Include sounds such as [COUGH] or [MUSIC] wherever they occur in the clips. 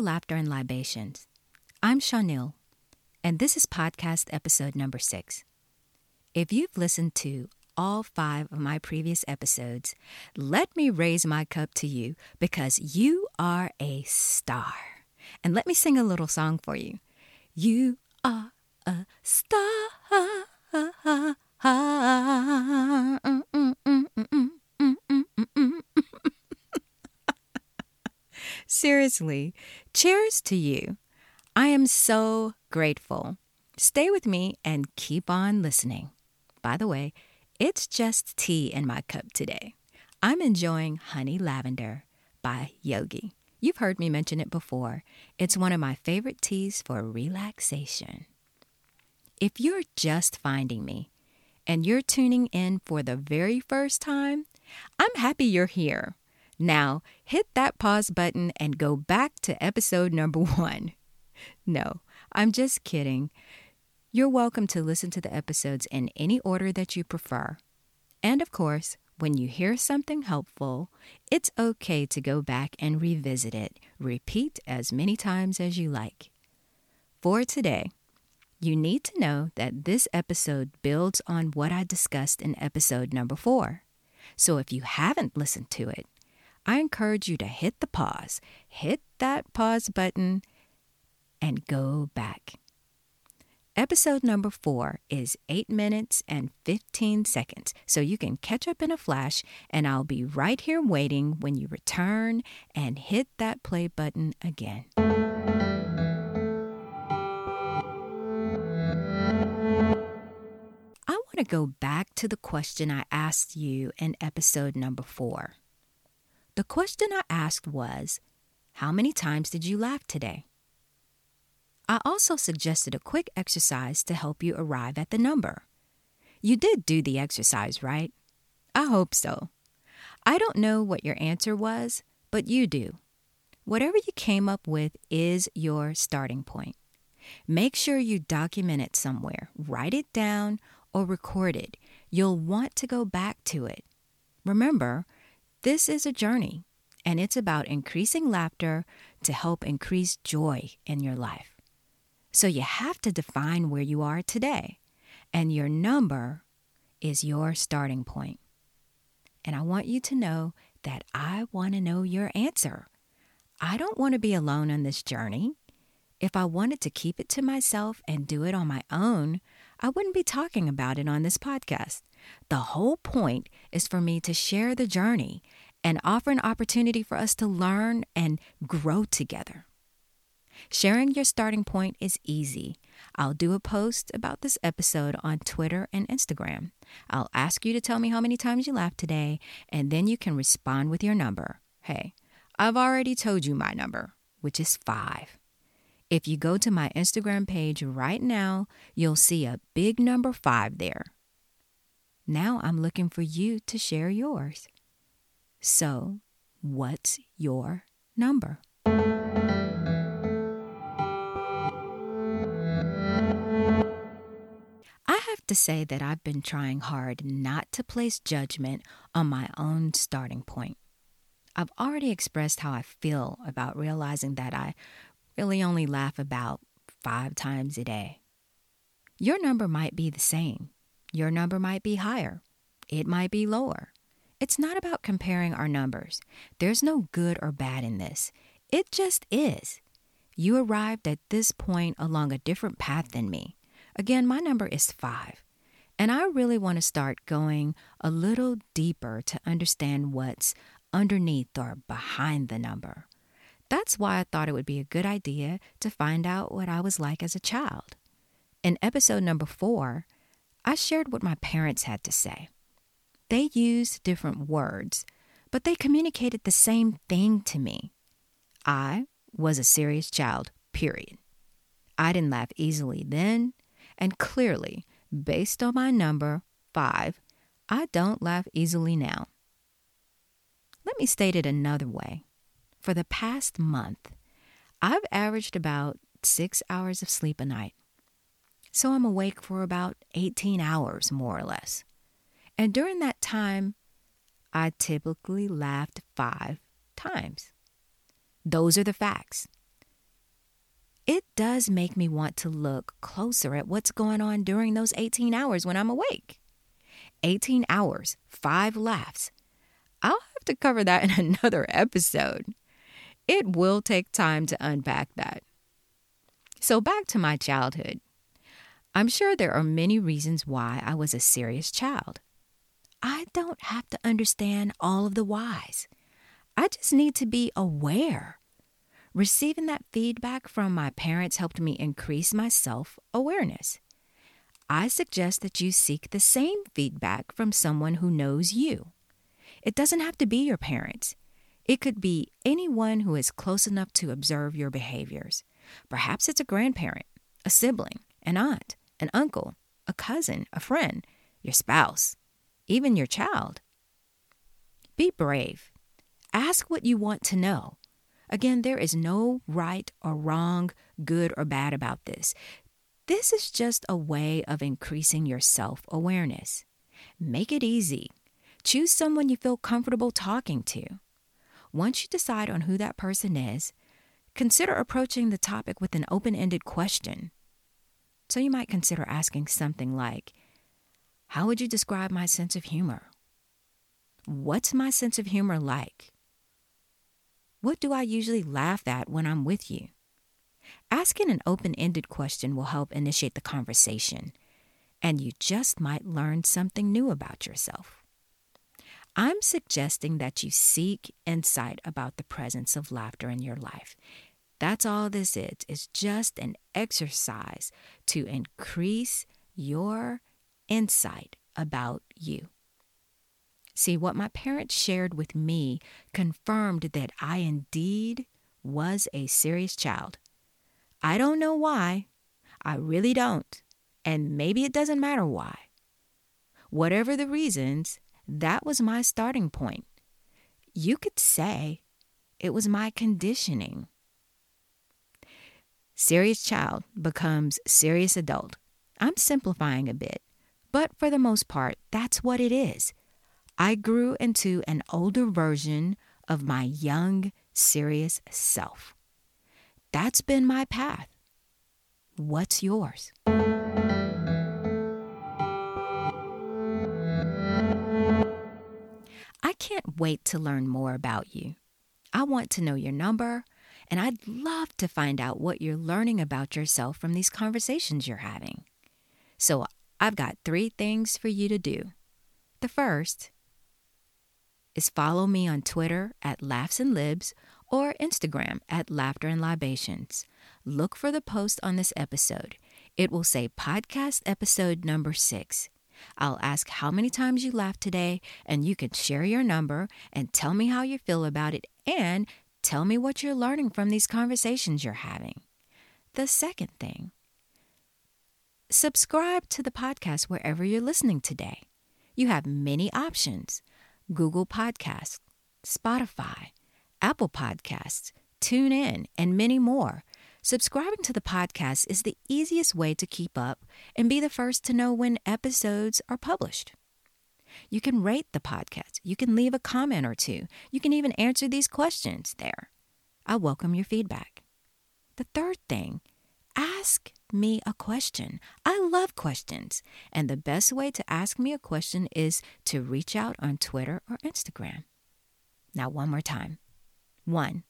Laughter and Libations. I'm Chanel, and this is podcast episode number six. If you've listened to all five of my previous episodes, let me raise my cup to you because you are a star. And let me sing a little song for you. You are a star. Seriously, cheers to you. I am so grateful. Stay with me and keep on listening. By the way, it's just tea in my cup today. I'm enjoying Honey Lavender by Yogi. You've heard me mention it before. It's one of my favorite teas for relaxation. If you're just finding me and you're tuning in for the very first time, I'm happy you're here. Now, hit that pause button and go back to episode number [LAUGHS] one. No, I'm just kidding. You're welcome to listen to the episodes in any order that you prefer. And of course, when you hear something helpful, it's okay to go back and revisit it. Repeat as many times as you like. For today, you need to know that this episode builds on what I discussed in episode number four. So if you haven't listened to it, I encourage you to hit the pause, hit that pause button, and go back. Episode number four is 8 minutes and 15 seconds, so you can catch up in a flash, and I'll be right here waiting when you return and hit that play button again. I want to go back to the question I asked you in episode number four. The question I asked was, How many times did you laugh today? I also suggested a quick exercise to help you arrive at the number. You did do the exercise, right? I hope so. I don't know what your answer was, but you do. Whatever you came up with is your starting point. Make sure you document it somewhere, write it down, or record it. You'll want to go back to it. Remember, this is a journey, and it's about increasing laughter to help increase joy in your life. So you have to define where you are today, and your number is your starting point. And I want you to know that I want to know your answer. I don't want to be alone on this journey. If I wanted to keep it to myself and do it on my own, I wouldn't be talking about it on this podcast. The whole point is for me to share the journey and offer an opportunity for us to learn and grow together. Sharing your starting point is easy. I'll do a post about this episode on Twitter and Instagram. I'll ask you to tell me how many times you laughed today, and then you can respond with your number. Hey, I've already told you my number, which is five. If you go to my Instagram page right now, you'll see a big number five there. Now I'm looking for you to share yours. So, what's your number? I have to say that I've been trying hard not to place judgment on my own starting point. I've already expressed how I feel about realizing that I really only laugh about five times a day. Your number might be the same. Your number might be higher, it might be lower. It's not about comparing our numbers. There's no good or bad in this. It just is. You arrived at this point along a different path than me. Again, my number is five. And I really want to start going a little deeper to understand what's underneath or behind the number. That's why I thought it would be a good idea to find out what I was like as a child. In episode number four, I shared what my parents had to say. They used different words, but they communicated the same thing to me. I was a serious child, period. I didn't laugh easily then, and clearly, based on my number, five, I don't laugh easily now. Let me state it another way. For the past month, I've averaged about six hours of sleep a night so I'm awake for about 18 hours, more or less. And during that time, I typically laughed five times. Those are the facts. It does make me want to look closer at what's going on during those 18 hours when I'm awake. 18 hours, five laughs. I'll have to cover that in [LAUGHS] another episode. It will take time to unpack that. So, back to my childhood. I'm sure there are many reasons why I was a serious child. I don't have to understand all of the whys. I just need to be aware. Receiving that feedback from my parents helped me increase my self awareness. I suggest that you seek the same feedback from someone who knows you. It doesn't have to be your parents. It could be anyone who is close enough to observe your behaviors. Perhaps it's a grandparent, a sibling, an aunt, an uncle, a cousin, a friend, your spouse, even your child. Be brave. Ask what you want to know. Again, there is no right or wrong, good or bad about this. This is just a way of increasing your self awareness. Make it easy. Choose someone you feel comfortable talking to. Once you decide on who that person is, consider approaching the topic with an open ended question. So you might consider asking something like, How would you describe my sense of humor? What's my sense of humor like? What do I usually laugh at when I'm with you? Asking an open ended question will help initiate the conversation, and you just might learn something new about yourself. I'm suggesting that you seek insight about the presence of laughter in your life. That's all this is. It's just an exercise to increase your insight about you. See, what my parents shared with me confirmed that I indeed was a serious child. I don't know why. I really don't. And maybe it doesn't matter why. Whatever the reasons, that was my starting point. You could say it was my conditioning. Serious child becomes serious adult. I'm simplifying a bit, but for the most part, that's what it is. I grew into an older version of my young, serious self. That's been my path. What's yours? Can't wait to learn more about you. I want to know your number, and I'd love to find out what you're learning about yourself from these conversations you're having. So, I've got three things for you to do. The first is follow me on Twitter at Laughs and Libs or Instagram at Laughter and Libations. Look for the post on this episode. It will say podcast episode number six. I'll ask how many times you laughed today, and you can share your number and tell me how you feel about it and tell me what you're learning from these conversations you're having. The second thing, subscribe to the podcast wherever you're listening today. You have many options Google Podcasts, Spotify, Apple Podcasts, TuneIn, and many more. Subscribing to the podcast is the easiest way to keep up and be the first to know when episodes are published. You can rate the podcast. You can leave a comment or two. You can even answer these questions there. I welcome your feedback. The third thing, ask me a question. I love questions. And the best way to ask me a question is to reach out on Twitter or Instagram. Now, one more time. One,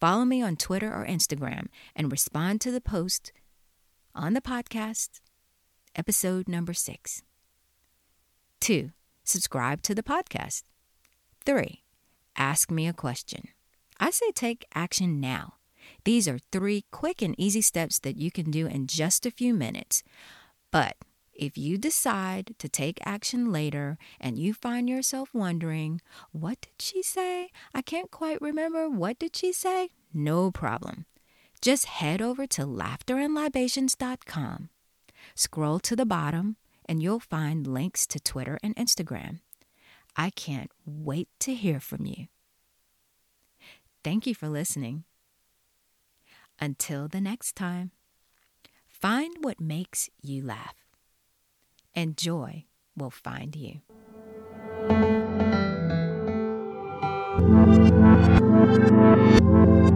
follow me on Twitter or Instagram and respond to the post on the podcast, episode number six. Two, subscribe to the podcast. Three, ask me a question. I say take action now. These are three quick and easy steps that you can do in just a few minutes. But if you decide to take action later and you find yourself wondering, what did she say? I can't quite remember. What did she say? No problem. Just head over to laughterandlibations.com. Scroll to the bottom and you'll find links to Twitter and Instagram. I can't wait to hear from you. Thank you for listening. Until the next time, find what makes you laugh, and joy will find you. Thank you.